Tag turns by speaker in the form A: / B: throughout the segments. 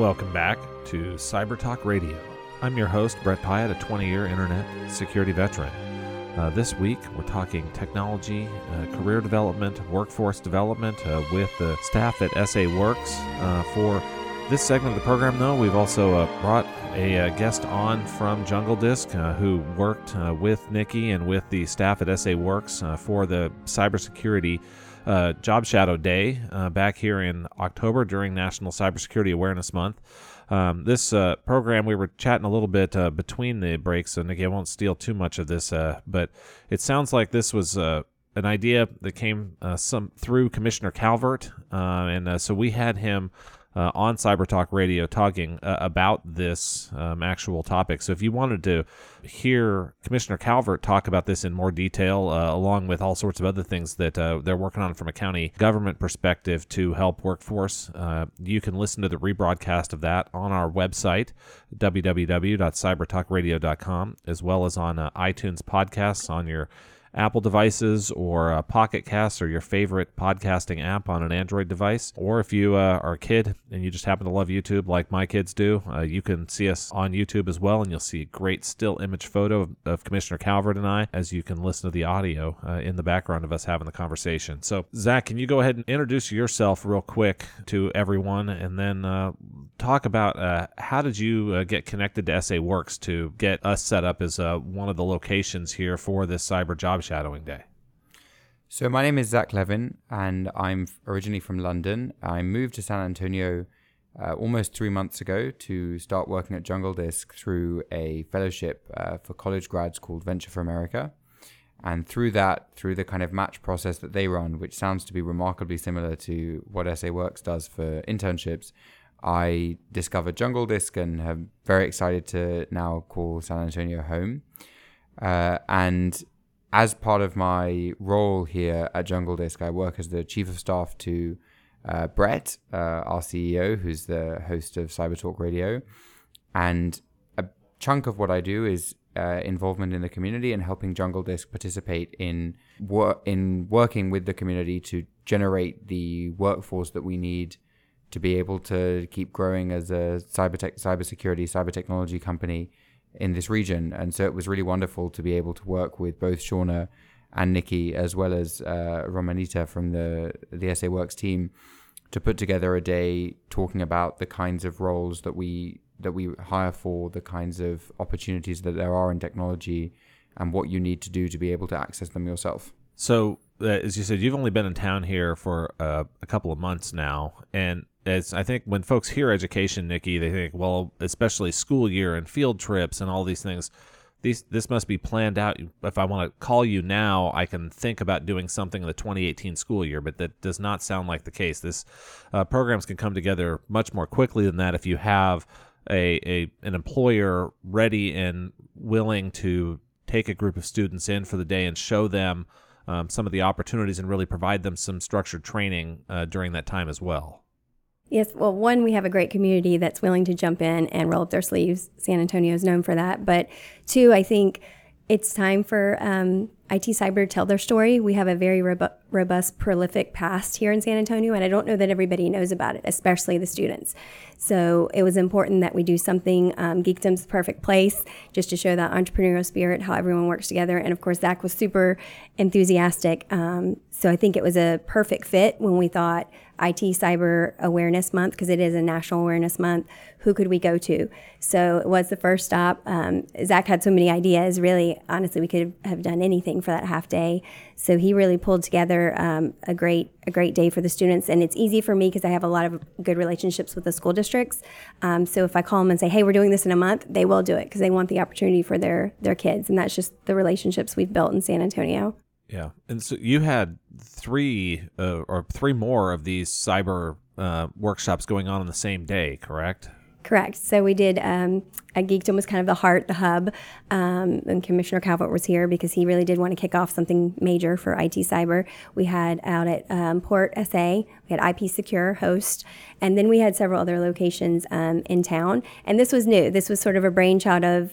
A: Welcome back to Cyber Talk Radio. I'm your host, Bret Piatt, a 20 year internet security veteran. Uh, this week, we're talking technology, uh, career development, workforce development uh, with the staff at SA Works. Uh, for this segment of the program, though, we've also uh, brought a uh, guest on from Jungle Disk who worked with Nikki and with the staff at SA Works for the cybersecurity uh, Job Shadow Day uh, back here in October during National Cybersecurity Awareness Month. Um, this uh, program, we were chatting a little bit uh, between the breaks, and again, I won't steal too much of this, uh, but it sounds like this was uh, an idea that came some through Commissioner Calvert, and so we had him uh, on Cyber Talk Radio talking uh, about this um, actual topic. So if you wanted to hear Commissioner Calvert talk about this in more detail, uh, along with all sorts of other things that uh, they're working on from a county government perspective to help workforce, uh, you can listen to the rebroadcast of that on our website, www.cybertalkradio.com, as well as on uh, iTunes podcasts on your Apple devices or uh, Pocket Casts or your favorite podcasting app on an Android device. Or if you uh, are a kid and you just happen to love YouTube like my kids do, uh, you can see us on YouTube as well, and you'll see a great still image photo of, of Commissioner Calvert and I as you can listen to the audio uh, in the background of us having the conversation. So, Zach, can you go ahead and introduce yourself real quick to everyone and then uh, talk about uh, how did you get connected to SA Works to get us set up as one of the locations here for this cyber job job shadowing day?
B: So, my name is Zach Levin, and I'm originally from London. I moved to San Antonio uh, almost three months ago to start working at Jungle Disk through a fellowship uh, for college grads called Venture for America. And through that, through the kind of match process that they run, which sounds to be remarkably similar to what SA Works does for internships, I discovered Jungle Disk and am very excited to now call San Antonio home. Uh, and as part of my role here at Jungle Disk, I work as the chief of staff to uh, Brett, uh, our CEO, who's the host of Cyber Talk Radio. And a chunk of what I do is uh, involvement in the community and helping Jungle Disk participate in wor- in working with the community to generate the workforce that we need to be able to keep growing as a cyber tech, cybersecurity, cyber technology company in this region. And so it was really wonderful to be able to work with both Shauna and Nikki, as well as uh, Romanita from the the SA Works team, to put together a day talking about the kinds of roles that we that we hire for, the kinds of opportunities that there are in technology, and what you need to do to be able to access them yourself.
A: So, uh, as you said, you've only been in town here for uh, a couple of months now, and I think when folks hear education, Nikki, they think, well, especially school year and field trips and all these things. These this must be planned out. If I want to call you now, I can think about doing something in the 2018 school year, but that does not sound like the case. This uh, programs can come together much more quickly than that if you have a, a an employer ready and willing to take a group of students in for the day and show them um, some of the opportunities and really provide them some structured training uh, during that time as well.
C: Yes, well, one, we have a great community that's willing to jump in and roll up their sleeves. San Antonio is known for that. But two, I think it's time for um, IT Cyber to tell their story. We have a very robu- robust, prolific past here in San Antonio, and I don't know that everybody knows about it, especially the students. So it was important that we do something. Um, Geekdom's the perfect place just to show that entrepreneurial spirit, how everyone works together. And of course, Zach was super enthusiastic. Um, so I think it was a perfect fit when we thought IT Cyber Awareness Month, because it is a National Awareness Month, who could we go to? So it was the first stop. Um, Zach had so many ideas. Really, honestly, we could have done anything for that half day. So he really pulled together um, a great a great day for the students, and it's easy for me because I have a lot of good relationships with the school districts. Um, so if I call them and say, "Hey, we're doing this in a month," they will do it because they want the opportunity for their their kids, and that's just the relationships we've built in San Antonio.
A: Yeah, and so you had three uh, or three more of these cyber uh, workshops going on on the same day, correct?
C: Correct. So we did um, at Geekdom was kind of the heart, the hub, um, and Commissioner Calvert was here because he really did want to kick off something major for IT cyber. We had out at um, Port SA, we had IP Secure host, and then we had several other locations um, in town. And this was new. This was sort of a brainchild of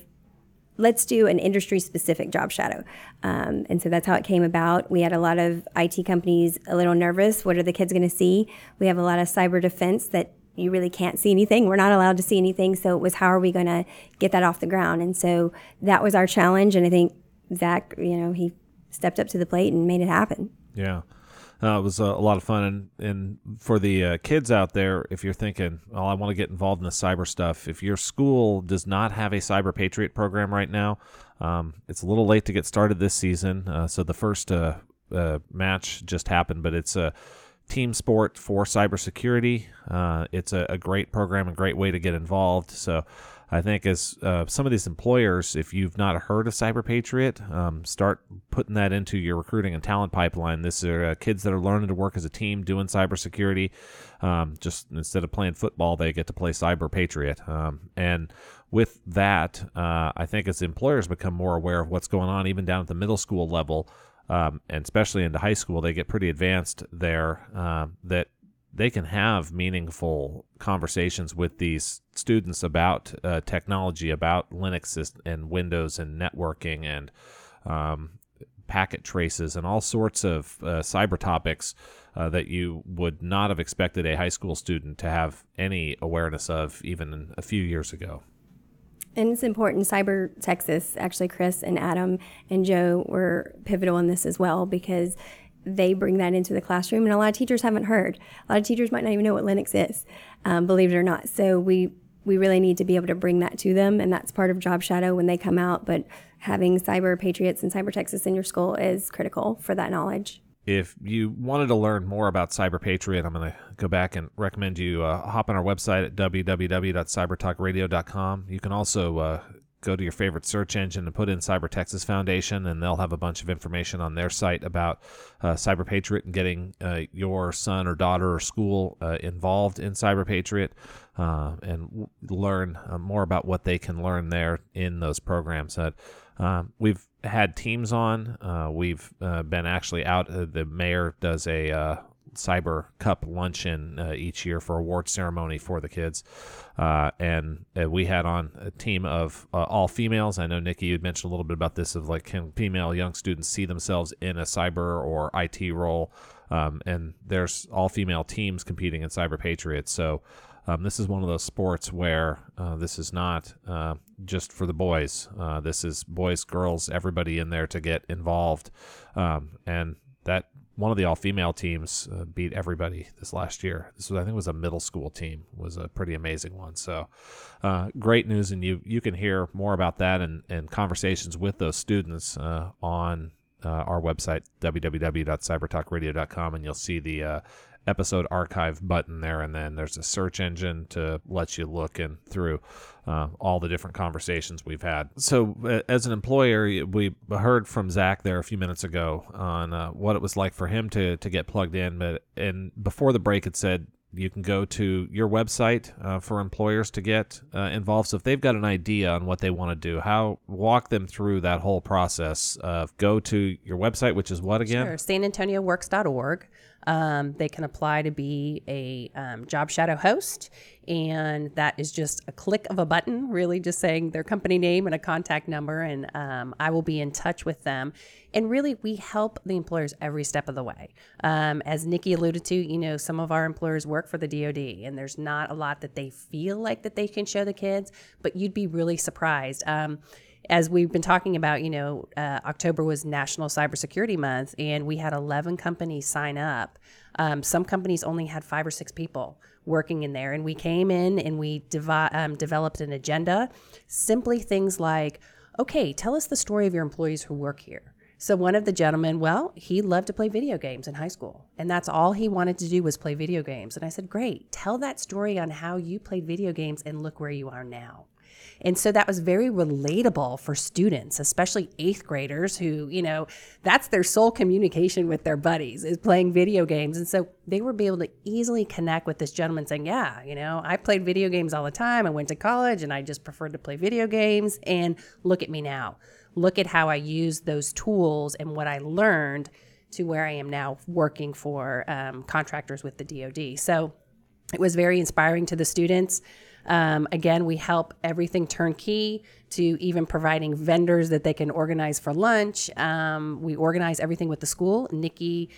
C: let's do an industry specific job shadow. Um, and so that's how it came about. We had a lot of IT companies a little nervous. What are the kids going to see? We have a lot of cyber defense that you really can't see anything. We're not allowed to see anything. So it was how are we going to get that off the ground? And so that was our challenge. And I think Zach, you know, he stepped up to the plate and made it happen.
A: Yeah. Uh, it was a, a, lot of fun, and, and for the uh, kids out there, if you're thinking, "Oh, I want to get involved in the cyber stuff," if your school does not have a Cyber Patriot program right now, um, it's a little late to get started this season. Uh, so the first uh, uh, match just happened, but it's a team sport for cybersecurity. Uh, it's a, a, great program, a great way to get involved. So I think as uh, some of these employers, if you've not heard of Cyber Patriot, um, start putting that into your recruiting and talent pipeline. This are uh, kids that are learning to work as a team doing cybersecurity. Um, just instead of playing football, they get to play Cyber Patriot. Um, and with that, uh, I think as employers become more aware of what's going on, even down at the middle school level, um, and especially into high school, they get pretty advanced there. Uh, that they can have meaningful conversations with these students about uh, technology, about Linux and Windows and networking and um, packet traces and all sorts of uh, cyber topics uh, that you would not have expected a high school student to have any awareness of even a few years ago.
C: And it's important. Cyber Texas, actually, Chris and Adam and Joe were pivotal in this as well because they bring that into the classroom, and a lot of teachers haven't heard. A lot of teachers might not even know what Linux is, um, believe it or not. So we we really need to be able to bring that to them, and that's part of Job Shadow when they come out. But having Cyber Patriots and Cyber Texas in your school is critical for that knowledge.
A: If you wanted to learn more about Cyber Patriot, I'm going to go back and recommend you uh, hop on our website at www.cybertalkradio.com. You can also uh, go to your favorite search engine and put in Cyber Texas Foundation, and they'll have a bunch of information on their site about uh, Cyber Patriot and getting uh, your son or daughter or school uh, involved in Cyber Patriot uh, and w- learn uh, more about what they can learn there in those programs. That um, we've had teams on. Uh, we've been actually out. the mayor does a Cyber Cup luncheon uh, each year for award ceremony for the kids. Uh, and uh, we had on a team of uh, all females. I know Nikki, you mentioned a little bit about this of like can female young students see themselves in a cyber or IT role. Um, and there's all female teams competing in Cyber Patriots. So um, this is one of those sports where uh, this is not uh, just for the boys. this is boys, girls, everybody in there to get involved. Um, and that one of the all female teams uh, beat everybody this last year. This was I think was a middle school team was a pretty amazing one. So uh, great news, and you you can hear more about that and and conversations with those students uh, on. Uh, our website www.cybertalkradio.com and you'll see the uh, episode archive button there, and then there's a search engine to let you look and through uh, all the different conversations we've had. So, uh, as an employer, we heard from Zach there a few minutes ago on uh, what it was like for him to to get plugged in. But and before the break, it said you can go to your website uh, for employers to get uh, involved. So if they've got an idea on what they want to do, how walk them through that whole process of go to your website, which is what again?
D: Sure, sanantonioworks.org. Um, they can apply to be a um, job shadow host, and that is just a click of a button, really just saying their company name and a contact number, and um, I will be in touch with them. And really, we help the employers every step of the way. Um, as Nikki alluded to, you know, some of our employers work for the DoD, and there's not a lot that they feel like that they can show the kids, but you'd be really surprised um, as we've been talking about, you know, uh, October was National Cybersecurity Month, and we had 11 companies sign up. Um, some companies only had five or six people working in there, and we came in and we devi- um, developed an agenda. Simply things like, okay, tell us the story of your employees who work here. So one of the gentlemen, well, he loved to play video games in high school, and that's all he wanted to do was play video games. And I said, "Great, tell that story on how you played video games and look where you are now." And so that was very relatable for students, especially eighth graders who, you know, that's their sole communication with their buddies is playing video games. And so they were able to easily connect with this gentleman saying, Yeah, you know, I played video games all the time. I went to college and I just preferred to play video games. And look at me now. Look at how I used those tools and what I learned to where I am now working for um, contractors with the DoD. So it was very inspiring to the students. Um, again, we help everything turnkey to even providing vendors that they can organize for lunch. Um, we organize everything with the school. Nikki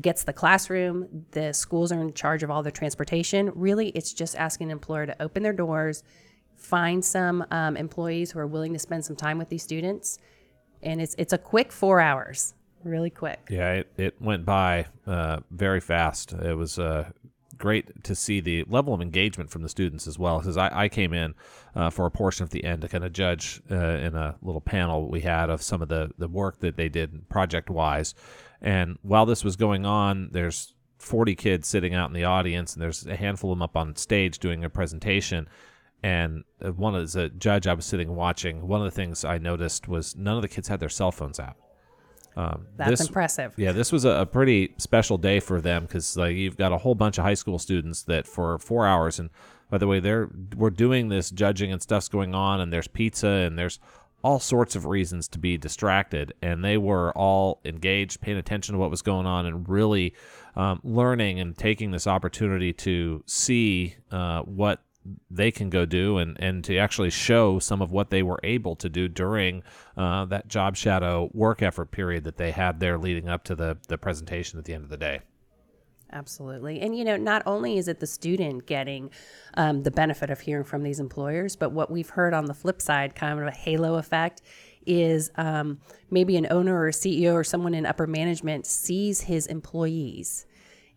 D: gets the classroom. The schools are in charge of all the transportation. Really, it's just asking an employer to open their doors, find some um, employees who are willing to spend some time with these students, and it's it's a quick four hours, really quick.
A: Yeah, it, it went by uh, very fast. It was uh, great to see the level of engagement from the students as well. Because I, I came in uh, for a portion of the end to kind of judge uh, in a little panel we had of some of the, the work that they did project wise. And while this was going on, there's 40 kids sitting out in the audience, and there's a handful of them up on stage doing a presentation. And uh, one as a judge I was sitting watching, one of the things I noticed was none of the kids had their cell phones out. Um,
D: That's
A: this-
D: impressive.
A: yeah, this was a, a pretty special day for them because like you've got a whole bunch of high school students that for four hours, and by the way, they're we're doing this judging and stuff's going on, and there's pizza and there's all sorts of reasons to be distracted, and they were all engaged, paying attention to what was going on, and really um, learning and taking this opportunity to see uh, what they can go do and, and to actually show some of what they were able to do during uh, that job shadow work effort period that they had there leading up to the, the presentation at the end of the day.
D: Absolutely. And, you know, not only is it the student getting um, the benefit of hearing from these employers, but what we've heard on the flip side, kind of a halo effect, is um, maybe an owner or a CEO or someone in upper management sees his employees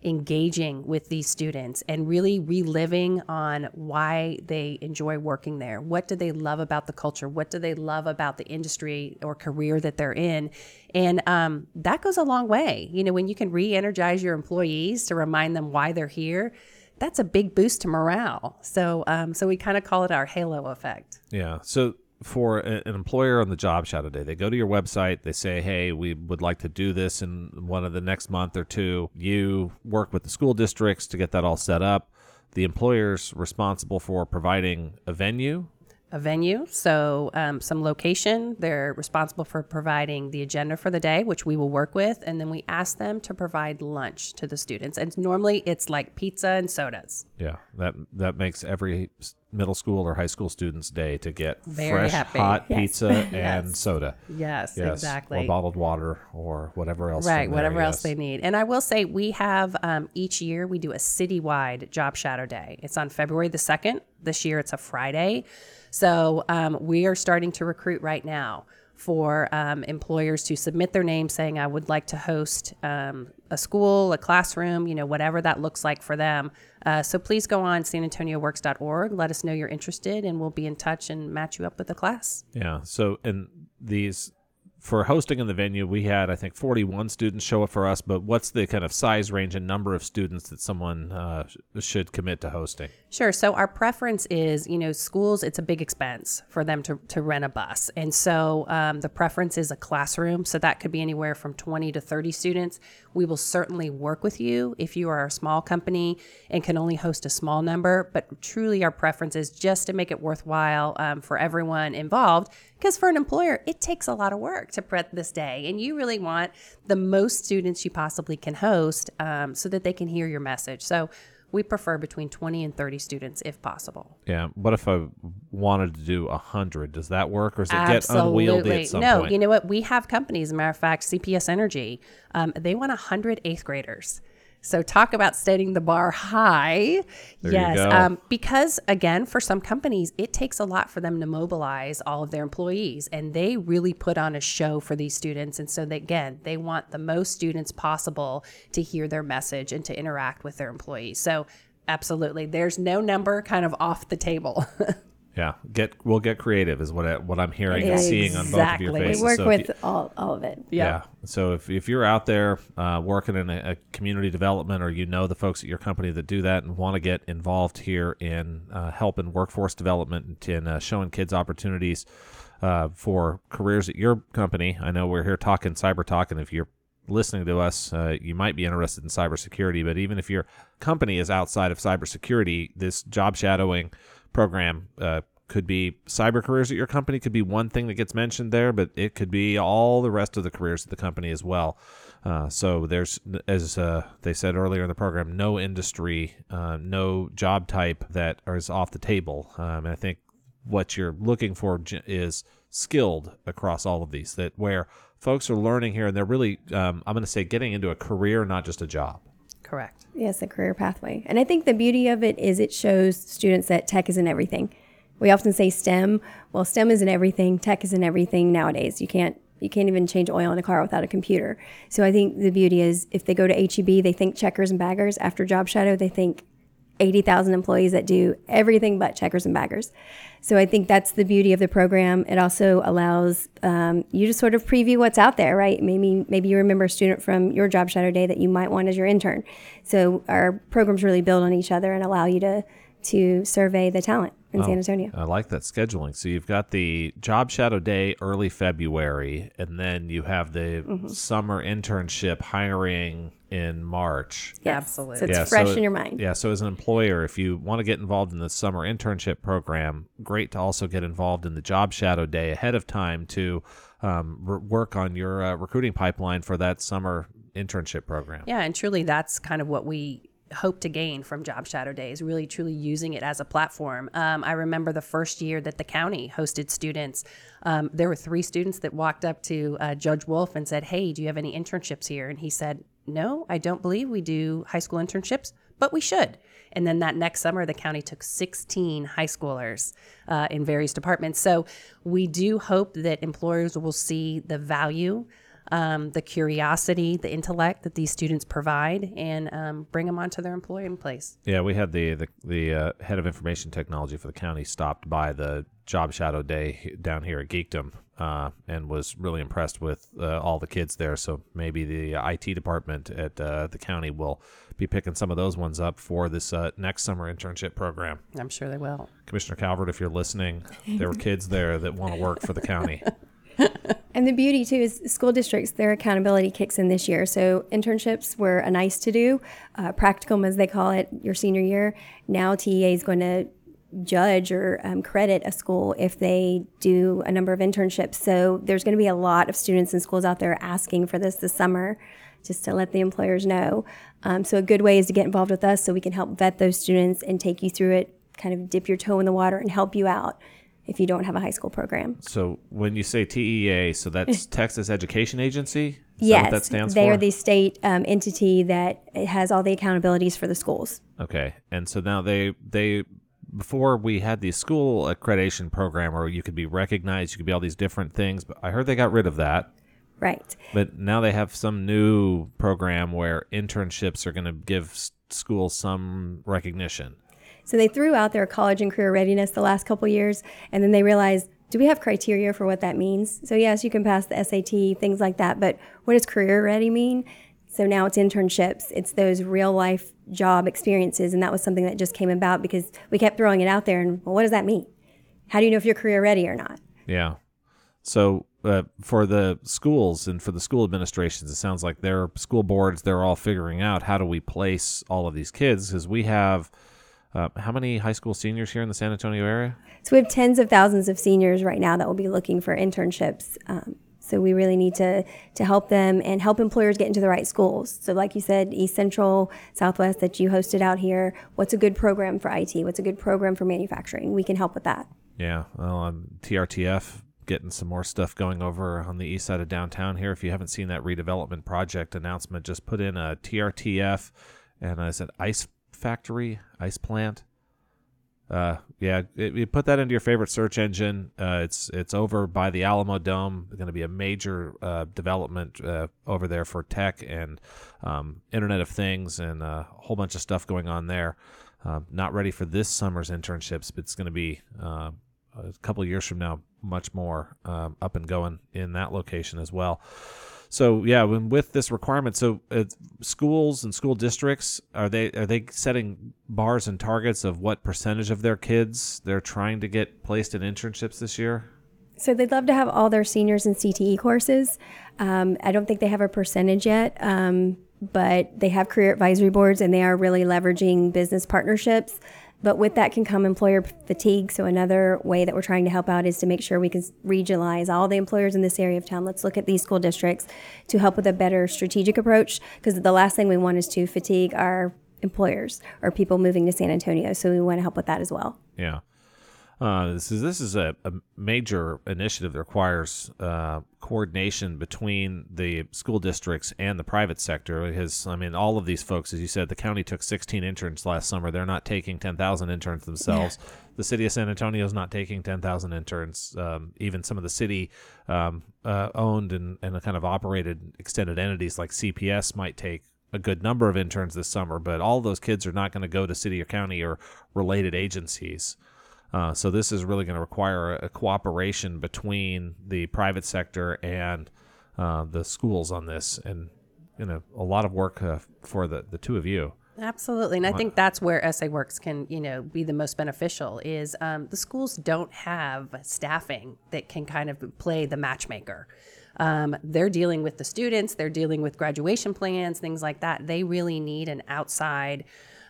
D: engaging with these students and really reliving on why they enjoy working there. What do they love about the culture? What do they love about the industry or career that they're in? And um, that goes a long way. You know, when you can re energize your employees to remind them why they're here. That's a big boost to morale. So, um, so we kind of call it our halo effect.
A: Yeah. So for a- an employer on the job shadow day, they go to your website, they say, "Hey, we would like to do this in one of the next month or two. You work with the school districts to get that all set up. The employer's responsible for providing a venue.
D: a venue, so um, some location. They're responsible for providing the agenda for the day, which we will work with, and then we ask them to provide lunch to the students. And normally it's like pizza and sodas.
A: Yeah, that that makes every middle school or high school student's day to get
D: Very
A: fresh
D: happy.
A: hot
C: Yes.
A: pizza and soda.
D: Yes,
A: Yes,
D: exactly.
A: Or bottled water or whatever else.
D: Right,
A: there,
D: whatever else
A: yes.
D: they need. And I will say, we have um, each year we do a citywide job shadow day. It's on February the 2nd. This year it's a Friday. So um, we are starting to recruit right now for um, employers to submit their name saying, I would like to host um, a school, a classroom, you know, whatever that looks like for them. Uh, so please go on sanantonioworks.org. Let us know you're interested, and we'll be in touch and match you up with a class.
A: Yeah. So, and these for hosting in the venue, we had I think 41 students show up for us. But what's the kind of size range and number of students that someone uh, should commit to hosting?
D: Sure. So our preference is, you know, schools. It's a big expense for them to to rent a bus, and so um, the preference is a classroom. So that could be anywhere from twenty to thirty students. We will certainly work with you if you are a small company and can only host a small number. But truly, our preference is just to make it worthwhile um, for everyone involved. Because for an employer, it takes a lot of work to prep this day, and you really want the most students you possibly can host um, so that they can hear your message. So we prefer between 20 and 30 students if possible.
A: Yeah. What if I wanted to do a hundred? Does that work, or does it get unwieldy at some
D: no,
A: point?
D: you know what? We have companies, as a matter of fact, CPS Energy, um, they want 100 eighth graders. So talk about setting the bar high.
A: There
D: yes. Um, because again, for some companies, it takes a lot for them to mobilize all of their employees and they really put on a show for these students. And so again, they want the most students possible to hear their message and to interact with their employees. So absolutely. There's no number kind of off the table.
A: yeah. Get we'll get creative is what I, what I'm hearing and seeing on both of your
D: Exactly. We
A: faces.
C: We work
A: So
C: with
A: you-
C: all, all of it.
A: Yeah. So if, if you're out there uh, working in a, a community development or you know the folks at your company that do that and want to get involved here in uh, helping workforce development and uh, showing kids opportunities uh, for careers at your company, I know we're here talking cyber talk, and if you're listening to us, uh, you might be interested in cybersecurity. But even if your company is outside of cybersecurity, this job shadowing program uh, could be cyber careers at your company could be one thing that gets mentioned there, but it could be all the rest of the careers at the company as well. Uh, so there's, as uh, they said earlier in the program, no industry, uh, no job type that is off the table. Um, and I think what you're looking for is skilled across all of these. That where folks are learning here and they're really, um, I'm going to say, getting into a career, not just a job.
D: Correct.
C: Yes, a career pathway. And I think the beauty of it is it shows students that tech isn't everything. We often say STEM. Well, STEM isn't everything. Tech isn't everything nowadays. You can't you can't even change oil in a car without a computer. So I think the beauty is if they go to HEB, they think checkers and baggers. After Job Shadow, they think 80,000 employees that do everything but checkers and baggers. So I think that's the beauty of the program. It also allows um, you to sort of preview what's out there, right? Maybe maybe you remember a student from your job shadow day that you might want as your intern. So our programs really build on each other and allow you to to survey the talent in oh, San Antonio.
A: I like that scheduling. So you've got the job shadow day early February, and then you have the mm-hmm. summer internship hiring in March.
C: Yes. Absolutely. So it's yeah, fresh so, in your mind.
A: Yeah. So as an employer, if you want to get involved in the summer internship program, great to also get involved in the job shadow day ahead of time to um, re- work on your uh, recruiting pipeline for that summer internship program.
D: Yeah, and truly, that's kind of what we hope to gain from Job Shadow Days, really truly using it as a platform. Um, I remember the first year that the county hosted students, um, there were three students that walked up to uh, Judge Wolff and said, Hey, do you have any internships here? And he said, No, I don't believe we do high school internships, but we should. And then that next summer, the county took 16 high schoolers uh, in various departments. So we do hope that employers will see the value um, the curiosity, the intellect that these students provide, and um, bring them onto their employment place.
A: Yeah, we had the the, the uh, head of information technology for the county stopped by the job shadow day down here at Geekdom uh, and was really impressed with uh, all the kids there. So maybe the IT department at uh, the county will be picking some of those ones up for this uh, next summer internship program.
D: I'm sure they will.
A: Commissioner Calvert, if you're listening, there were kids there that want to work for the county.
C: and the beauty too is school districts their accountability kicks in this year. So internships were a nice to do uh, practicum as they call it your senior year. Now TEA is going to judge or um, credit a school if they do a number of internships. So there's going to be a lot of students and schools out there asking for this this summer just to let the employers know. Um, so a good way is to get involved with us so we can help vet those students and take you through it kind of dip your toe in the water and help you out if you don't have a high school program.
A: So when you say TEA, so that's Texas Education Agency?
C: Is yes, that stands they for? are the state um, entity that has all the accountabilities for the schools.
A: Okay, and so now they they before we had the school accreditation program where you could be recognized, you could be all these different things, but I heard they got rid of that.
C: Right.
A: But now they have some new program where internships are going to give schools some recognition.
C: So they threw out their college and career readiness the last couple years, and then they realized, do we have criteria for what that means? So yes, you can pass the SAT, things like that, but what does career ready mean? So now it's internships, it's those real life job experiences, and that was something that just came about because we kept throwing it out there. And well, what does that mean? How do you know if you're career ready or not?
A: Yeah. So uh, for the schools and for the school administrations, it sounds like their school boards they're all figuring out how do we place all of these kids because we have uh, how many high school seniors here in the San Antonio area?
C: So we have tens of thousands of seniors right now that will be looking for internships. Um, so we really need to to help them and help employers get into the right schools. So like you said, East Central, Southwest that you hosted out here, what's a good program for IT? What's a good program for manufacturing? We can help with that.
A: Yeah, well, on TRTF getting some more stuff going over on the east side of downtown here. If you haven't seen that redevelopment project announcement, just put in a TRTF and I said ice factory, ice plant. Uh, yeah, it, you put that into your favorite search engine. Uh, it's it's over by the Alamodome. Going to be a major uh, development uh, over there for tech and um, Internet of Things and a whole bunch of stuff going on there. Um, not ready for this summer's internships, but it's going to be uh, a couple years from now, much more um, up and going in that location as well. So yeah, when with this requirement, so uh, schools and school districts are they are they setting bars and targets of what percentage of their kids they're trying to get placed in internships this year?
C: So they'd love to have all their seniors in CTE courses. Um, I don't think they have a percentage yet, um, but they have career advisory boards and they are really leveraging business partnerships But with that can come employer fatigue. So another way that we're trying to help out is to make sure we can regionalize all the employers in this area of town. Let's look at these school districts to help with a better strategic approach because the last thing we want is to fatigue our employers or people moving to San Antonio. So we want to help with that as well.
A: Yeah. Uh, this is this is a, a major initiative that requires uh, coordination between the school districts and the private sector. Because I mean, all of these folks, as you said, the county took 16 interns last summer. They're not taking 10,000 interns themselves. Yeah. The city of San Antonio is not taking 10,000 interns. Um, even some of the city um, uh, owned and, and kind of operated extended entities like CPS might take a good number of interns this summer, but all those kids are not going to go to city or county or related agencies. Uh, so this is really going to require a, a, cooperation between the private sector and uh, the schools on this, and you know a lot of work uh, for the the two of you.
D: Absolutely, and I think that's where SA Works can you know be the most beneficial. Is um, the schools don't have staffing that can kind of play the matchmaker. Um, they're dealing with the students, they're dealing with graduation plans, things like that. They really need an outside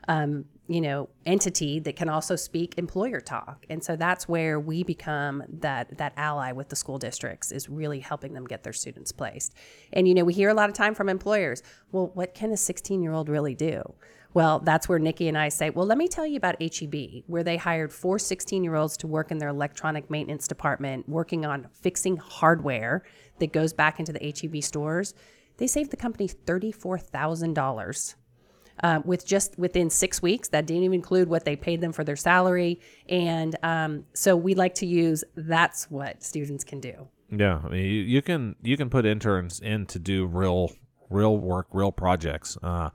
D: um, you know entity that can also speak employer talk. And so that's where we become that that ally with the school districts is really helping them get their students placed. And you know we hear a lot of time from employers well what can a 16 year old really do? Well that's where Nikki and i say well let me tell you about HEB where they hired four 16 year olds to work in their electronic maintenance department working on fixing hardware that goes back into the HEB stores. They saved the company $34000 uh, with just within six weeks. That didn't even include what they paid them for their salary. And um, so we like to use that's what students can do.
A: Yeah, I mean, you, you can you can put interns in to do real real work, real projects. Uh,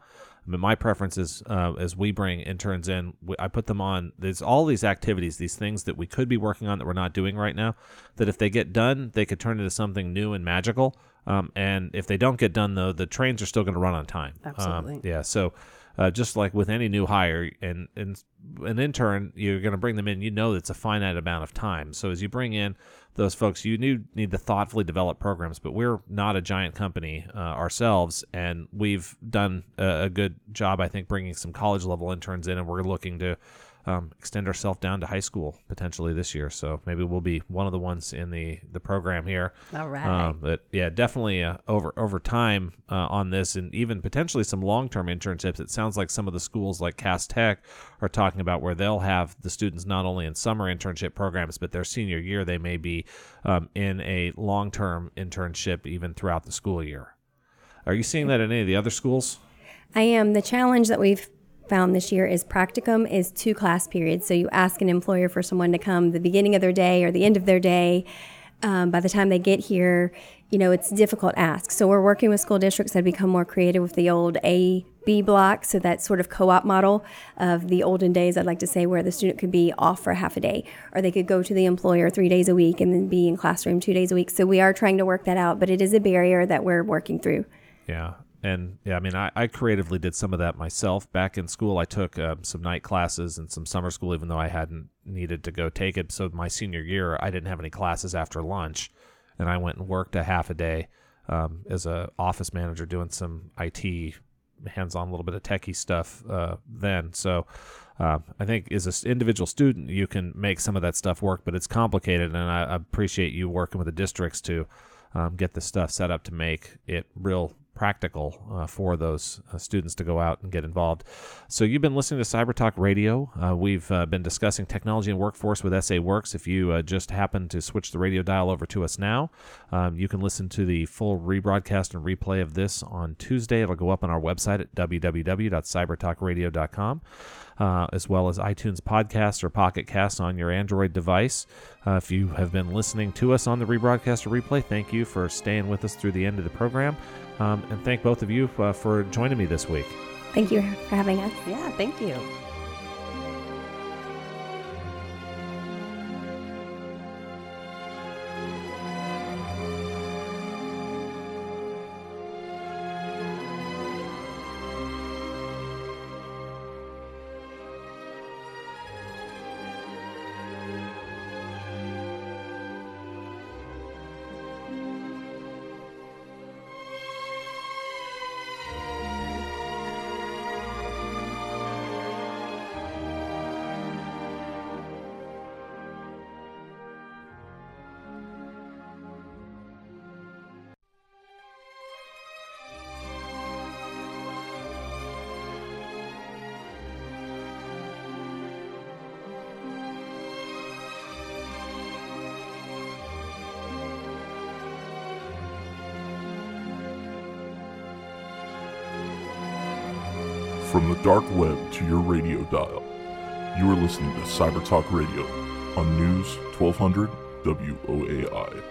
A: I mean, my preference is uh, as we bring interns in, we, I put them on. There's all these activities, these things that we could be working on that we're not doing right now. That if they get done, they could turn into something new and magical. Um, and if they don't get done, though, the trains are still going to run on time.
D: Absolutely.
A: Um, yeah. So uh, just like with any new hire and, and an intern, you're going to bring them in. You know it's a finite amount of time. So as you bring in those folks, you need, need to thoughtfully develop programs. But we're not a giant company uh, ourselves, and we've done a, a, good job, I think, bringing some college level interns in, and we're looking to um, extend ourselves down to high school potentially this year. So maybe we'll be one of the ones in the the program here.
D: All right.
A: Um, but yeah, definitely uh, over over time uh, on this, and even potentially some long term internships. It sounds like some of the schools like CAST Tech are talking about where they'll have the students not only in summer internship programs, but their senior year they may be um, in a long term internship even throughout the school year. Are you seeing that in any of the other schools?
C: I am. The challenge that we've found this year is practicum is two class periods. So you ask an employer for someone to come the beginning of their day or the end of their day. Um, by the time they get here, you know, it's difficult ask. So we're working with school districts that become more creative with the old A, B block. So that sort of co-op model of the olden days, I'd like to say, where the student could be off for half a day, or they could go to the employer three days a week and then be in classroom two days a week. So we are trying to work that out, but it is a barrier that we're working through.
A: Yeah, and yeah, I mean, I, I creatively did some of that myself back in school. I took um, some night classes and some summer school, even though I hadn't needed to go take it. So my senior year, I didn't have any classes after lunch, and I went and worked a half a day um, as a office manager doing some IT, hands-on, a little bit of techie stuff uh, then. So. Uh, I think as an individual student, you can make some of that stuff work, but it's complicated, and I, I appreciate you working with the districts to um, get the stuff set up to make it real practical uh, for those uh, students to go out and get involved. So you've been listening to Cyber Talk Radio. Uh, we've uh, been discussing technology and workforce with SA Works. If you uh, just happen to switch the radio dial over to us now, um, you can listen to the full rebroadcast and replay of this on Tuesday. It'll go up on our website at www.cybertalkradio.com. Uh, as well as iTunes Podcasts or Pocket Casts on your Android device. Uh, if you have been listening to us on the rebroadcast or replay, thank you for staying with us through the end of the program. Um, and thank both of you uh, for joining me this week.
C: Thank you for having us.
D: Yeah, thank you.
E: From the dark web to your radio dial. You are listening to Cyber Talk Radio on News 1200 WOAI.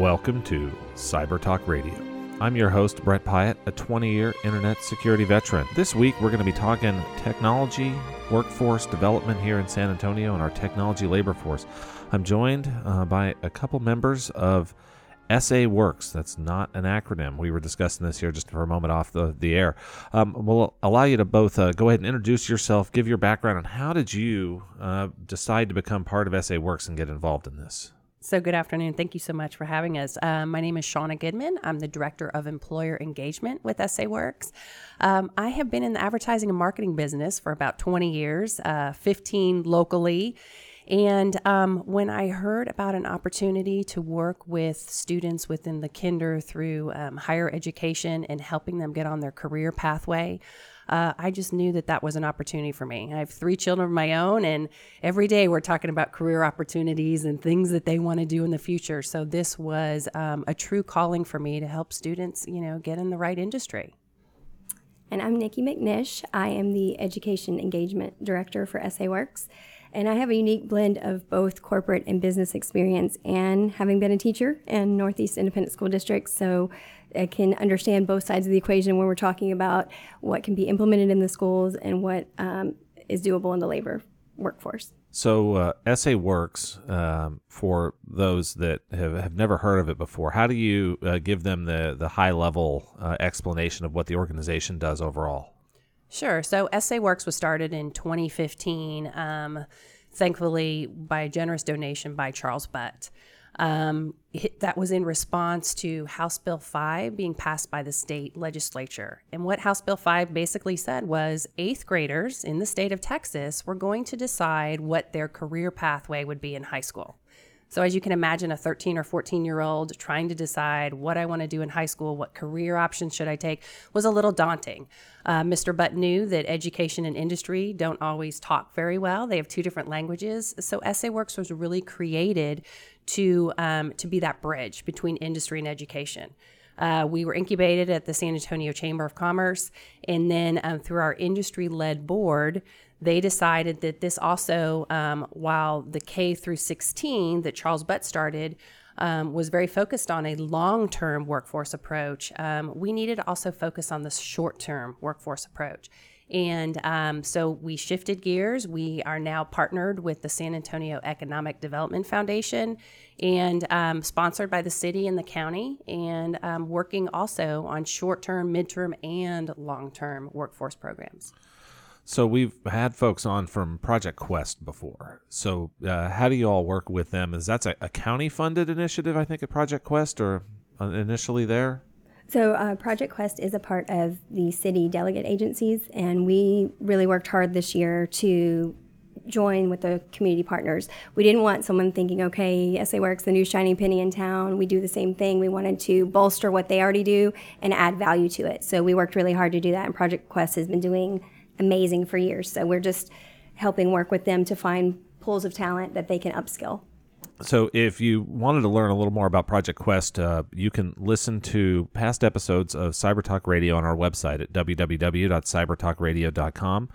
A: Welcome to Cyber Talk Radio. I'm your host, Bret Piatt, a 20 year internet security veteran. This week, we're going to be talking technology, workforce development here in San Antonio, and our technology labor force. I'm joined uh, by a couple members of SA Works. That's not an acronym. We were discussing this here just for a moment off the, the air. Um, we'll allow you to both uh, go ahead and introduce yourself, give your background, and how did you uh, decide to become part of SA Works and get involved in this?
D: So, good afternoon. Thank you so much for having us. Um, my name is Shauna Goodman. I'm the Director of Employer Engagement with SA Works. Um, I have been in the advertising and marketing business for about 20 years, uh, 15 locally. And um, when I heard about an opportunity to work with students within the kinder through um, higher education and helping them get on their career pathway, uh, I just knew that that was an opportunity for me. I have three children of my own, and every day we're talking about career opportunities and things that they want to do in the future. So this was um, a true calling for me to help students, you know, get in the right industry.
C: And I'm Nikki McNish. I am the Education Engagement Director for SA Works. And I have a unique blend of both corporate and business experience and having been a teacher in Northeast Independent School District. So I can understand both sides of the equation when we're talking about what can be implemented in the schools and what um, is doable in the labor workforce.
A: So, uh, SA Works, um, for those that have, have never heard of it before, how do you uh, give them the, the high level uh, explanation of what the organization does overall?
D: Sure. So, SA Works was started in 2015, um, thankfully, by a generous donation by Charles Butt. Um, that was in response to House Bill 5 being passed by the state legislature. And what House Bill 5 basically said was eighth graders in the state of Texas were going to decide what their career pathway would be in high school. So, as you can imagine, a 13 or 14 year old trying to decide what I want to do in high school, what career options should I take, was a little daunting. Uh, Mr. Butt knew that education and industry don't always talk very well. They have two different languages. So, SA Works was really created to, um, to be that bridge between industry and education. Uh, we were incubated at the San Antonio Chamber of Commerce, and then um, through our industry led board, they decided that this also, um, while the K through 16 that Charles Butt started um, was very focused on a long term workforce approach, um, we needed to also focus on the short term workforce approach. And um, so we shifted gears. We are now partnered with the San Antonio Economic Development Foundation and um, sponsored by the city and the county, and um, working also on short term, midterm, and long term workforce programs.
A: So we've had folks on from Project Quest before. So uh, how do you all work with them? Is that a, a county funded initiative? I think at Project Quest, or uh, initially there.
C: So uh, Project Quest is a part of the city delegate agencies, and we really worked hard this year to join with the community partners. We didn't want someone thinking, okay, SA Works, the new shiny penny in town, we do the same thing. We wanted to bolster what they already do and add value to it. So we worked really hard to do that, and Project Quest has been doing amazing for years. So we're just helping work with them to find pools of talent that they can upskill.
A: So, if you wanted to learn a little more about Project Quest, uh, you can listen to past episodes of Cyber Talk Radio on our website at www.cybertalkradio.com,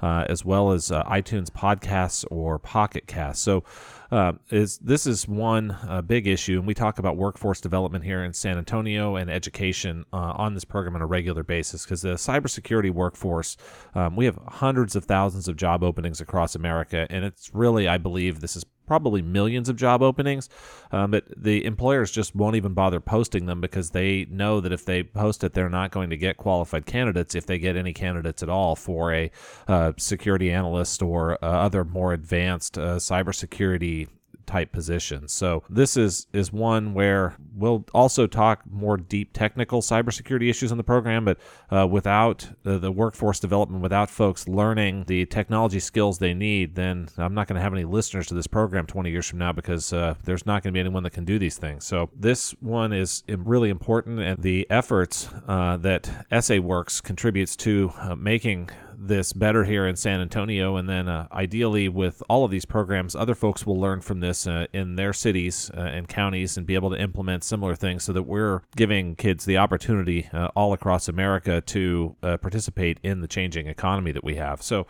A: uh, as well as uh, iTunes podcasts or Pocket Casts. So, uh, is this is one uh, big issue, and we talk about workforce development here in San Antonio and education uh, on this program on a regular basis because the cybersecurity workforce, um, we have hundreds of thousands of job openings across America, and it's really, I believe, this is probably millions of job openings, um, but the employers just won't even bother posting them because they know that if they post it, they're not going to get qualified candidates if they get any candidates at all for a uh, security analyst or uh, other more advanced uh, cybersecurity type positions. So this is is one where we'll also talk more deep technical cybersecurity issues in the program, but uh, without uh, the workforce development, without folks learning the technology skills they need, then I'm not going to have any listeners to this program 20 years from now because uh, there's not going to be anyone that can do these things. So this one is really important, and the efforts uh, that SA Works contributes to uh, making this better here in San Antonio, and then uh, ideally with all of these programs, other folks will learn from this uh, in their cities uh, and counties and be able to implement similar things, so that we're giving kids the opportunity uh, all across America to uh, participate in the changing economy that we have. So.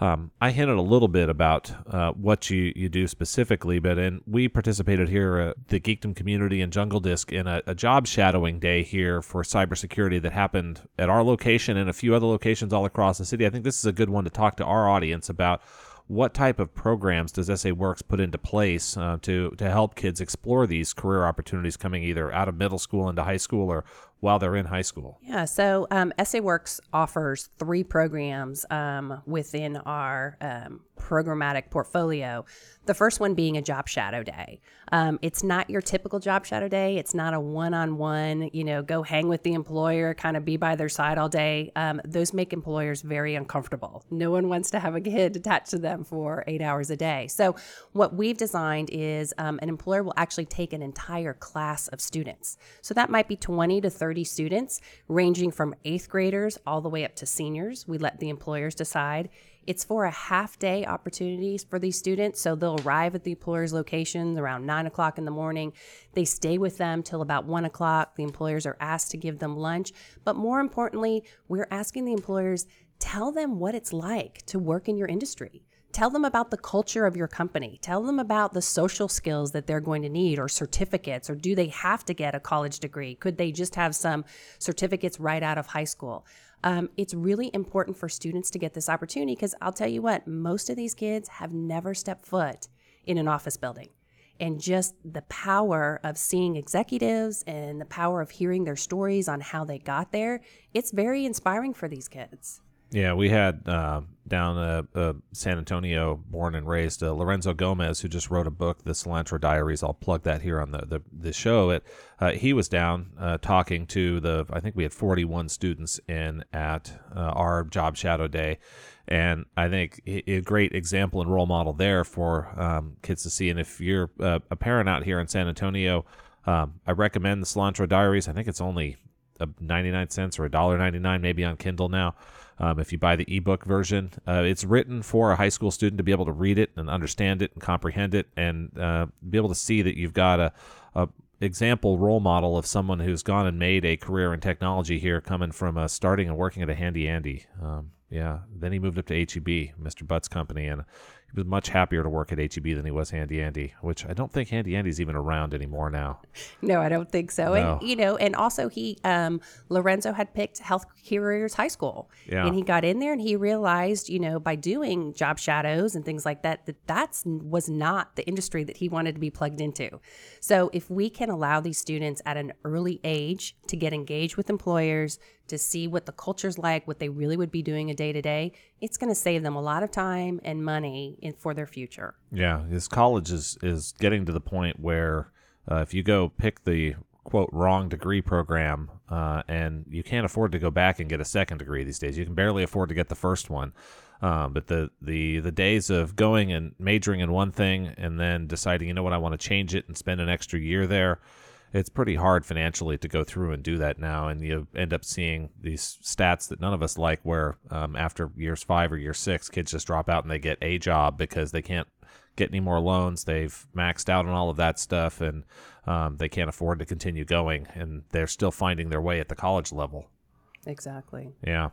A: Um, I hinted a little bit about uh, what you, you do specifically, but and we participated here at the Geekdom community and Jungle Disc in a, a job shadowing day here for cybersecurity that happened at our location and a few other locations all across the city. I think this is a good one to talk to our audience about what type of programs does SA Works put into place uh, to to help kids explore these career opportunities coming either out of middle school into high school or while they're in high school?
D: Yeah, so um, SA Works offers three programs um, within our um, programmatic portfolio. The first one being a job shadow day. Um, it's not your typical job shadow day. It's not a one-on-one, you know, go hang with the employer, kind of be by their side all day. Um, those make employers very uncomfortable. No one wants to have a kid attached to them for eight hours a day. So what we've designed is um, an employer will actually take an entire class of students. So that might be 20 to 30 students, ranging from eighth graders all the way up to seniors. We let the employers decide. It's for a half day opportunities for these students. So they'll arrive at the employer's locations around nine o'clock in the morning. They stay with them till about one o'clock. The employers are asked to give them lunch. But more importantly, we're asking the employers tell them what it's like to work in your industry. Tell them about the culture of your company. Tell them about the social skills that they're going to need or certificates, or do they have to get a college degree? Could they just have some certificates right out of high school? Um, it's really important for students to get this opportunity because I'll tell you what, most of these kids have never stepped foot in an office building. And just the power of seeing executives and the power of hearing their stories on how they got there, it's very inspiring for these kids.
A: Yeah, we had uh, down uh, uh, San Antonio, born and raised, uh, Lorenzo Gomez, who just wrote a book, The Cilantro Diaries. I'll plug that here on the the, the show. It uh, he was down uh, talking to the. I think we had 41 students in at our job shadow day, and I think a great example and role model there for um, kids to see. And if you're a parent out here in San Antonio, um, I recommend the Cilantro Diaries. I think it's only 99 cents or $1.99 maybe on Kindle now. Um, if you buy the ebook version, uh, it's written for a high school student to be able to read it and understand it and comprehend it and uh, be able to see that you've got a, a example role model of someone who's gone and made a career in technology here, coming from uh, starting and working at a Handy Andy. Um, yeah, then he moved up to HEB, Mr. Butt's company, and he was much happier to work at HEB than he was Handy Andy, which I don't think Handy Andy's even around anymore now.
D: No, I don't think so. No. And you know, and also he um, Lorenzo had picked Health Careers High School, yeah. and he got in there and he realized, you know, by doing job shadows and things like that, that that's was not the industry that he wanted to be plugged into. So if we can allow these students at an early age to get engaged with employers, to see what the culture's like, what they really would be doing a day to day, it's going to save them a lot of time and money in, for their future.
A: Yeah, this college is is getting to the point where uh, if you go pick the quote wrong degree program uh, and you can't afford to go back and get a second degree these days, you can barely afford to get the first one. Um, but the, the the days of going and majoring in one thing and then deciding, you know what, I want to change it and spend an extra year there it's pretty hard financially to go through and do that now, and you end up seeing these stats that none of us like, where um, after years five or year six, kids just drop out and they get a job because they can't get any more loans. They've maxed out on all of that stuff, and um, they can't afford to continue going, and they're still finding their way at the college level.
D: Exactly.
A: Yeah.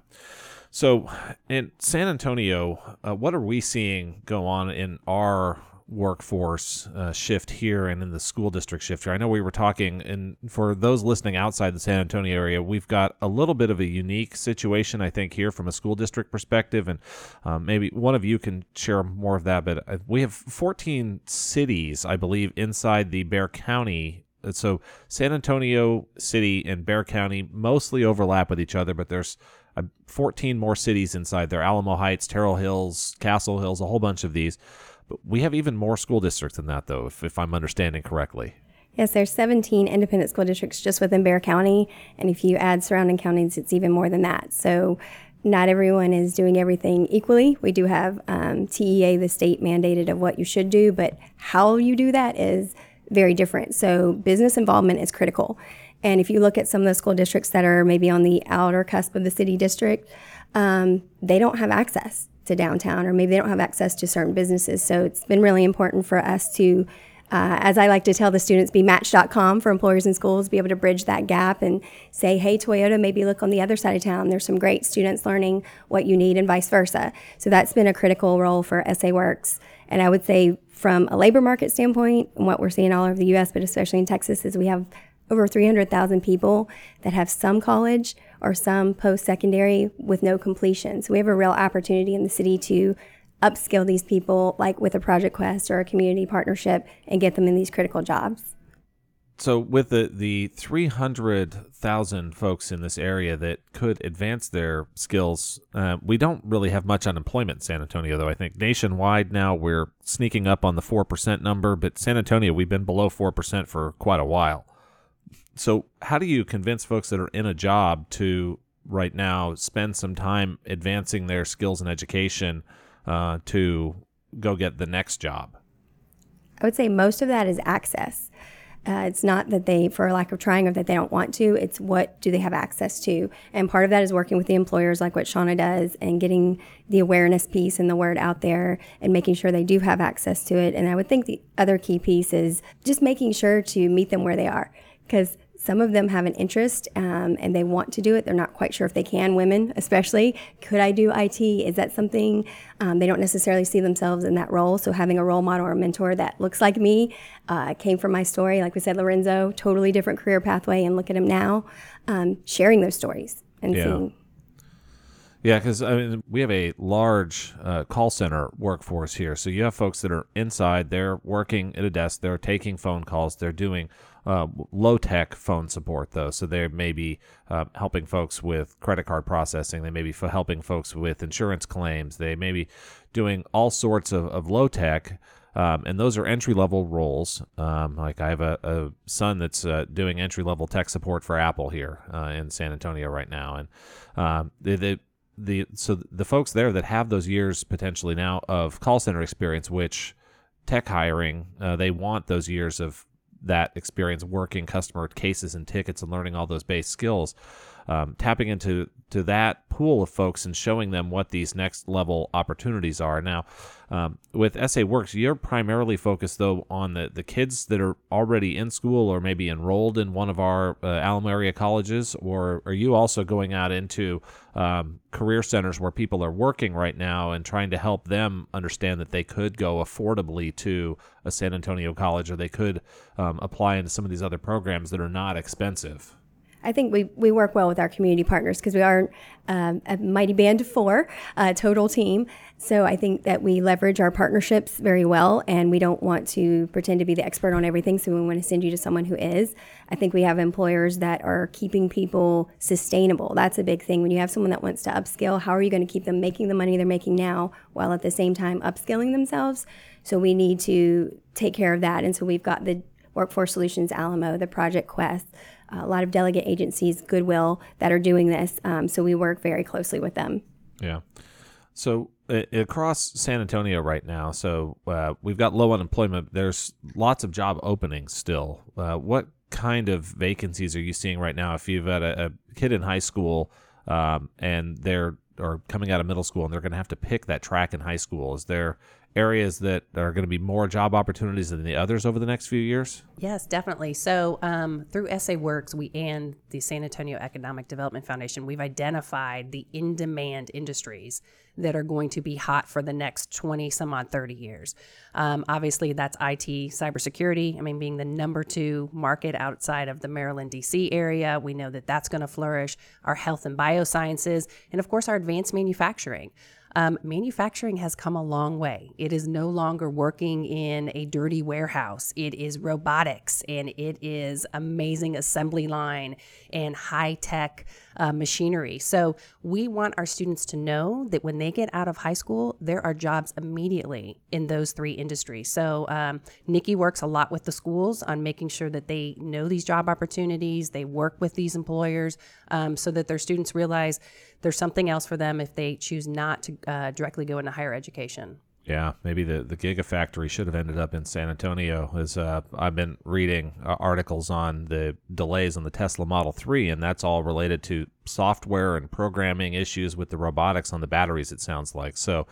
A: So in San Antonio, uh, what are we seeing go on in our workforce uh, shift here and in the school district shift here. I know we were talking, and for those listening outside the San Antonio area, we've got a little bit of a unique situation, I think, here from a school district perspective. And um, maybe one of you can share more of that. But uh, we have 14 cities, I believe, inside the Bexar County. Uh, so San Antonio City and Bexar County mostly overlap with each other, but there's uh, 14 more cities inside there Alamo Heights, Terrell Hills, Castle Hills, a whole bunch of these. But we have even more school districts than that, though, if, if I'm understanding correctly.
C: Yes, there's 17 independent school districts just within Bexar County, and if you add surrounding counties, it's even more than that. So, not everyone is doing everything equally. We do have um, TEA, the state mandated of what you should do, but how you do that is very different. So, business involvement is critical. And if you look at some of the school districts that are maybe on the outer cusp of the city district, um, they don't have access to downtown, or maybe they don't have access to certain businesses. So it's been really important for us to, uh, as I like to tell the students, be match.com for employers and schools, be able to bridge that gap and say, hey, Toyota, maybe look on the other side of town. There's some great students learning what you need, and vice versa. So that's been a critical role for SA Works. And I would say, from a labor market standpoint, and what we're seeing all over the US, but especially in Texas, is we have over 300,000 people that have some college or some post secondary with no completion. So we have a real opportunity in the city to upskill these people, like with a Project Quest or a community partnership, and get them in these critical jobs.
A: So, with the, the 300,000 folks in this area that could advance their skills, uh, we don't really have much unemployment in San Antonio, though. I think nationwide now we're sneaking up on the 4% number, but San Antonio, we've been below 4% for quite a while. So, how do you convince folks that are in a job to right now spend some time advancing their skills and education uh, to go get the next job?
C: I would say most of that is access. Uh, it's not that they, for lack of trying, or that they don't want to. It's what do they have access to, and part of that is working with the employers, like what Shauna does, and getting the awareness piece and the word out there, and making sure they do have access to it. And I would think the other key piece is just making sure to meet them where they are, because some of them have an interest um, and they want to do it. They're not quite sure if they can, women especially. Could I do IT? Is that something um, they don't necessarily see themselves in that role? So having a role model or a mentor that looks like me uh, came from my story. Like we said, Lorenzo, totally different career pathway, and look at him now, um, sharing those stories and
A: Yeah.
C: seeing.
A: Yeah, because I mean, we have a large uh, call center workforce here. So you have folks that are inside, they're working at a desk, they're taking phone calls, they're doing uh, low tech phone support, though. So they may be uh, helping folks with credit card processing, they may be f- helping folks with insurance claims, they may be doing all sorts of, of low tech. Um, and those are entry level roles. Um, like I have a, a son that's uh, doing entry level tech support for Apple here uh, in San Antonio right now, and um, they the so the folks there that have those years potentially now of call center experience, which tech hiring uh, they want those years of that experience working customer cases and tickets and learning all those base skills. Um, tapping into to that pool of folks and showing them what these next level opportunities are. Now, um, with SA Works, you're primarily focused though on the, the kids that are already in school or maybe enrolled in one of our uh, area colleges, or are you also going out into um, career centers where people are working right now and trying to help them understand that they could go affordably to a San Antonio college or they could um, apply into some of these other programs that are not expensive?
C: I think we, we work well with our community partners because we are um, a mighty band of four, uh, total team. So I think that we leverage our partnerships very well, and we don't want to pretend to be the expert on everything. So we want to send you to someone who is. I think we have employers that are keeping people sustainable. That's a big thing. When you have someone that wants to upskill, how are you going to keep them making the money they're making now while at the same time upskilling themselves? So we need to take care of that. And so we've got the Workforce Solutions Alamo, the Project Quest, a lot of delegate agencies, Goodwill, that are doing this. Um, so we work very closely with them.
A: Yeah. So uh, across San Antonio right now, so uh, we've got low unemployment. There's lots of job openings still. Uh, what kind of vacancies are you seeing right now? If you've got a, a kid in high school um, and they're or coming out of middle school and they're going to have to pick that track in high school, is there areas that are going to be more job opportunities than the others over the next few years?
D: Yes, definitely. So um, through SA Works, we and the San Antonio Economic Development Foundation, we've identified the in-demand industries that are going to be hot for the next 20 some odd 30 years. Um, obviously, that's IT, cybersecurity. I mean, being the number two market outside of the Maryland, D.C. area, we know that that's going to flourish. Our health and biosciences, and of course, our advanced manufacturing. Um, manufacturing has come a long way. It is no longer working in a dirty warehouse. It is robotics and it is amazing assembly line and high tech uh, machinery. So we want our students to know that when they get out of high school, there are jobs immediately in those three industries. So um, Nikki works a lot with the schools on making sure that they know these job opportunities, they work with these employers um, so that their students realize there's something else for them if they choose not to uh, directly go into higher education.
A: Yeah, maybe the the Gigafactory should have ended up in San Antonio. As uh, I've been reading uh, articles on the delays on the Tesla Model Three, and that's all related to software and programming issues with the robotics on the batteries. It sounds like so.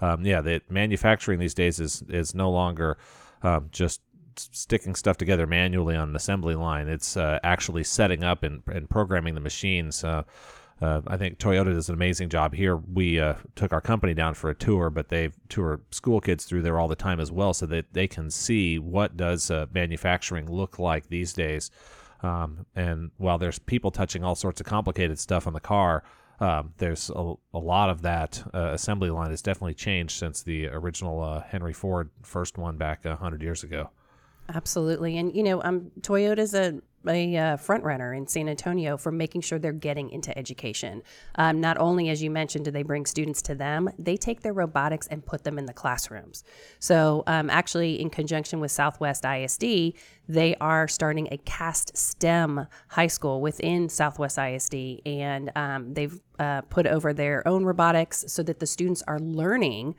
A: Um, yeah, the manufacturing these days is is no longer um, just sticking stuff together manually on an assembly line. It's uh, actually setting up and, and programming the machines. Uh, uh, I think Toyota does an amazing job here. We uh, took our company down for a tour, but they tour school kids through there all the time as well, so that they can see what does uh, manufacturing look like these days. Um, and while there's people touching all sorts of complicated stuff on the car, um, there's a, a, lot of that uh, assembly line has definitely changed since the original uh, Henry Ford first one back hundred years ago.
D: Absolutely, and you know, um, Toyota's a a uh, front runner in San Antonio for making sure they're getting into education. Um, not only, as you mentioned, do they bring students to them, they take their robotics and put them in the classrooms. So, um, actually, in conjunction with Southwest ISD, they are starting a CAST STEM high school within Southwest ISD, and um, they've uh, put over their own robotics so that the students are learning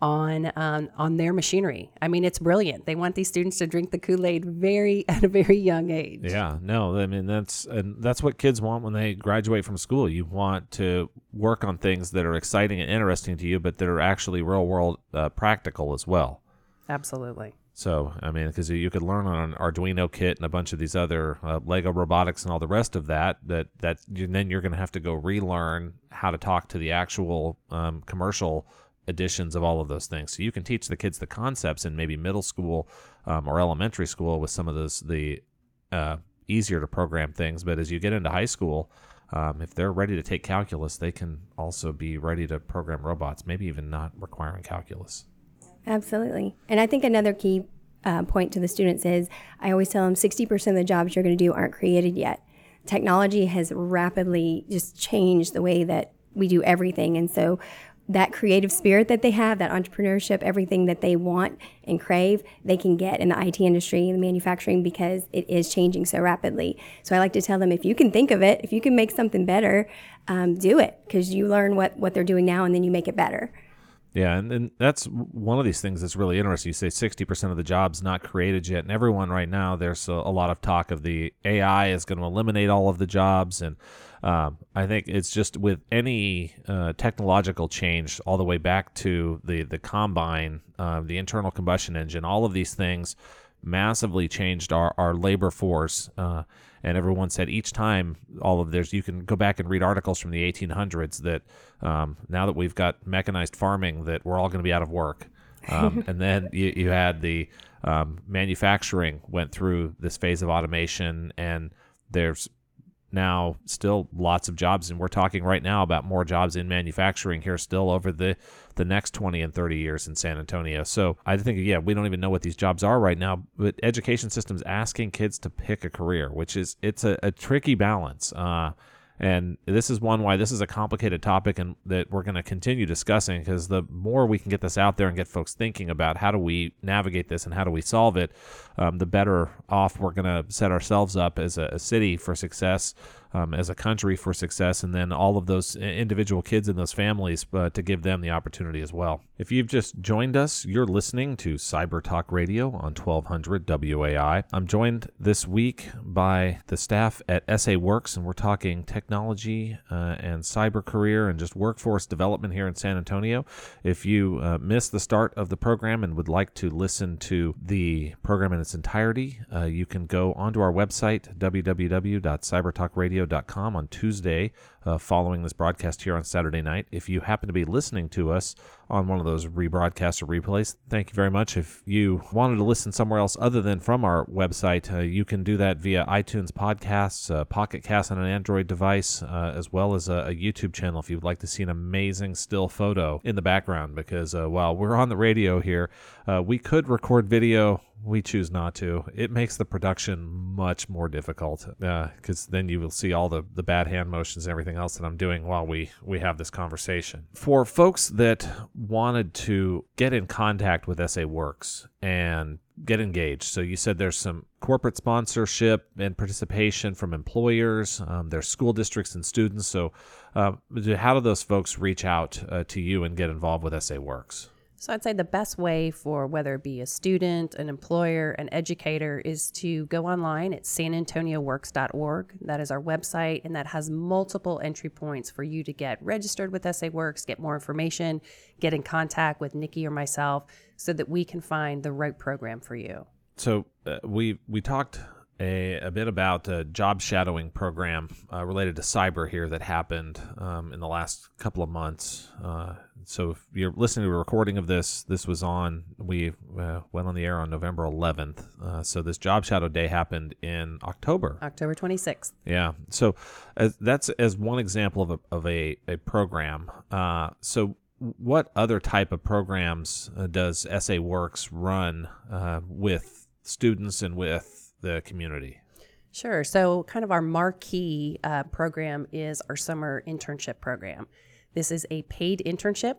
D: on um, on their machinery. I mean, it's brilliant. They want these students to drink the Kool Aid very at a very young age.
A: Yeah, no, I mean that's and that's what kids want when they graduate from school. You want to work on things that are exciting and interesting to you, but that are actually real world uh, practical as well.
D: Absolutely.
A: So, I mean, because you could learn on an Arduino kit and a bunch of these other uh, Lego robotics and all the rest of that. That that you, then you're going to have to go relearn how to talk to the actual um, commercial editions of all of those things. So you can teach the kids the concepts in maybe middle school um, or elementary school with some of those the uh, easier to program things. But as you get into high school, um, if they're ready to take calculus, they can also be ready to program robots, maybe even not requiring calculus.
C: Absolutely. And I think another key uh, point to the students is I always tell them 60% of the jobs you're going to do aren't created yet. Technology has rapidly just changed the way that we do everything. And so that creative spirit that they have, that entrepreneurship, everything that they want and crave, they can get in the IT industry and the manufacturing because it is changing so rapidly. So I like to tell them if you can think of it, if you can make something better, um, do it because you learn what, what they're doing now and then you make it better.
A: Yeah, and, and that's one of these things that's really interesting. You say 60% of the jobs not created yet, and everyone right now, there's a, a lot of talk of the AI is going to eliminate all of the jobs. And um, I think it's just with any uh, technological change, all the way back to the, the combine, uh, the internal combustion engine, all of these things massively changed our, our labor force. Uh, and everyone said each time all of there's you can go back and read articles from the 1800s that um, now that we've got mechanized farming that we're all going to be out of work. Um, and then you, you had the um, manufacturing went through this phase of automation and there's now still lots of jobs and we're talking right now about more jobs in manufacturing here still over the the next 20 and 30 years in San Antonio. So I think yeah, we don't even know what these jobs are right now, but education systems asking kids to pick a career, which is it's a, a tricky balance. Uh, and this is one why this is a complicated topic and that we're going to continue discussing because the more we can get this out there and get folks thinking about how do we navigate this and how do we solve it, um, the better off we're going to set ourselves up as a, a city for success um, as a country for success, and then all of those individual kids and those families uh, to give them the opportunity as well. If you've just joined us, you're listening to Cyber Talk Radio on 1200 WOAI. I'm joined this week by the staff at SA Works, and we're talking technology uh, and cyber career and just workforce development here in San Antonio. If you uh, missed the start of the program and would like to listen to the program in its entirety, uh, you can go onto our website, www.cybertalkradio.com radio.com on Tuesday, uh, following this broadcast here on Saturday night. If you happen to be listening to us on one of those rebroadcasts or replays, thank you very much. If you wanted to listen somewhere else other than from our website, uh, you can do that via iTunes podcasts, uh, Pocket Cast on an Android device, uh, as well as a, a, YouTube channel if you'd like to see an amazing still photo in the background. Because uh, while we're on the radio here, uh, we could record video we choose not to. It makes the production much more difficult because uh, then you will see all the, the bad hand motions and everything else that I'm doing while we, we have this conversation. For folks that wanted to get in contact with SA Works and get engaged, so you said there's some corporate sponsorship and participation from employers, um, there's school districts and students. So, uh, how do those folks reach out uh, to you and get involved with SA Works?
D: So I'd say the best way for whether it be a student, an employer, an educator is to go online at sanantonioworks.org. That is our website, and that has multiple entry points for you to get registered with SA Works, get more information, get in contact with Nikki or myself so that we can find the right program for you.
A: So uh, we we talked a, a bit about a job shadowing program uh, related to cyber here that happened um, in the last couple of months. Uh, so if you're listening to a recording of this, this was on, we uh, went on the air on November 11th. Uh, so this job shadow day happened in October.
D: October 26th.
A: Yeah. So as, that's as one example of a, of a, a program. Uh, so what other type of programs uh, does SA Works run with students and with the community?
D: Sure. So, kind of our marquee uh, program is our summer internship program. This is a paid internship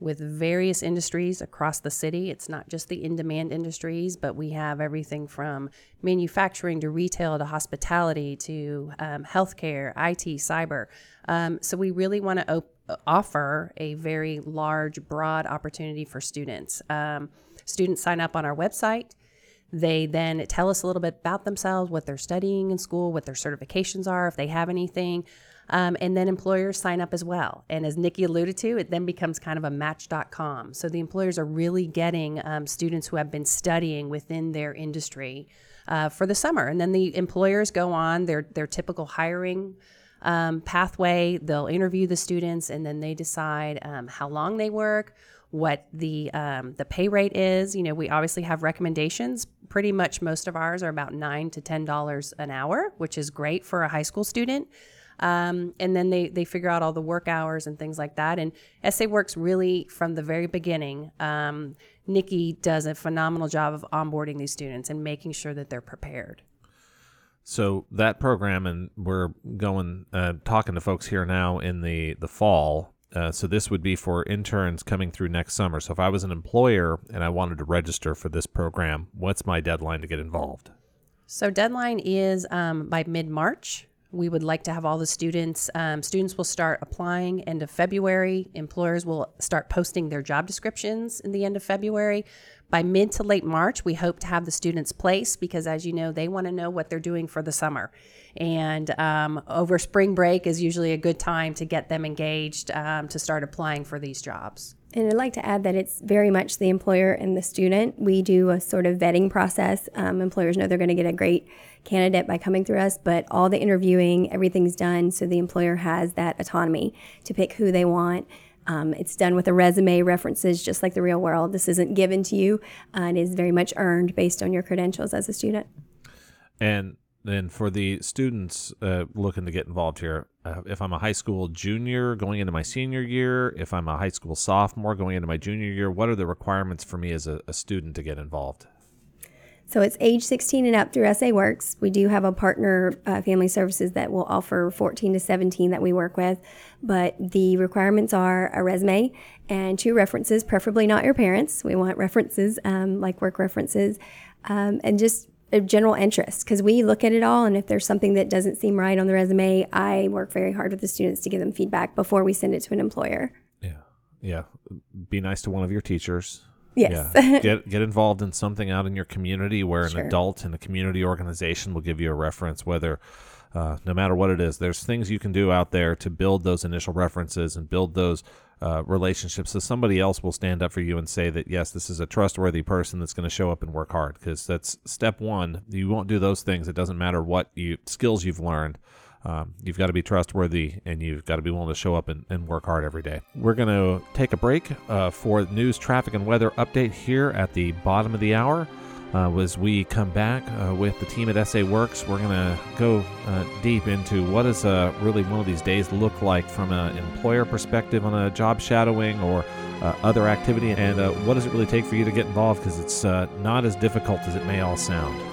D: with various industries across the city. It's not just the in demand industries, but we have everything from manufacturing to retail to hospitality to um, healthcare, IT, cyber. Um, so, we really want to op- offer a very large, broad opportunity for students. Um, students sign up on our website. They then tell us a little bit about themselves, what they're studying in school, what their certifications are, if they have anything. Um, and then employers sign up as well. And as Nikki alluded to, it then becomes kind of a match.com. So the employers are really getting um, students who have been studying within their industry uh, for the summer. And then the employers go on their, their typical hiring um, pathway. They'll interview the students and then they decide um, how long they work, what the um, the pay rate is. You know, we obviously have recommendations. Pretty much most of ours are about nine to ten dollars an hour, which is great for a high school student. Um, and then they they figure out all the work hours and things like that. And SA Works really from the very beginning. Um, Nikki does a phenomenal job of onboarding these students and making sure that they're prepared.
A: So that program, and we're going uh, talking to folks here now in the the fall uh, so this would be for interns coming through next summer. So if I was an employer and I wanted to register for this program, what's my deadline to get involved?
D: So deadline is um, by mid March. We would like to have all the students. Um, students will start applying end of February. Employers will start posting their job descriptions in the end of February. By mid to late March, we hope to have the students placed because, as you know, they want to know what they're doing for the summer. And um, over spring break is usually a good time to get them engaged um, to start applying for these jobs.
C: And I'd like to add that it's very much the employer and the student. We do a sort of vetting process. Um, employers know they're going to get a great candidate by coming through us, but all the interviewing, everything's done so the employer has that autonomy to pick who they want. Um, it's done with a resume, references, just like the real world. This isn't given to you, uh, it is very much earned based on your credentials as a student.
A: And then for the students uh, looking to get involved here, uh, if I'm a high school junior going into my senior year, if I'm a high school sophomore going into my junior year, what are the requirements for me as a, a student to get involved?
C: So it's age 16 and up through SA Works. We do have a partner, uh, Family Services, that will offer 14 to 17 that we work with. But the requirements are a resume and two references, preferably not your parents. We want references, um, like work references, um, and just a general interest because we look at it all. And if there's something that doesn't seem right on the resume, I work very hard with the students to give them feedback before we send it to an employer.
A: Yeah. Yeah. Be nice to one of your teachers
C: Yes.
A: Yeah. Get get involved in something out in your community where an adult in a community organization will give you a reference, whether uh, no matter what it is, there's things you can do out there to build those initial references and build those uh, relationships so somebody else will stand up for you and say that yes this is a trustworthy person that's going to show up and work hard. Because that's step one. You won't do those things. It doesn't matter what you skills you've learned um, you've got to be trustworthy and you've got to be willing to show up and, and work hard every day. We're going to take a break uh, for news, traffic, and weather update here at the bottom of the hour. Uh, as we come back uh, with the team at SA Works, we're going to go uh, deep into what does uh, really one of these days look like from an employer perspective on a job shadowing or uh, other activity, and uh, what does it really take for you to get involved because it's not as difficult as it may all sound.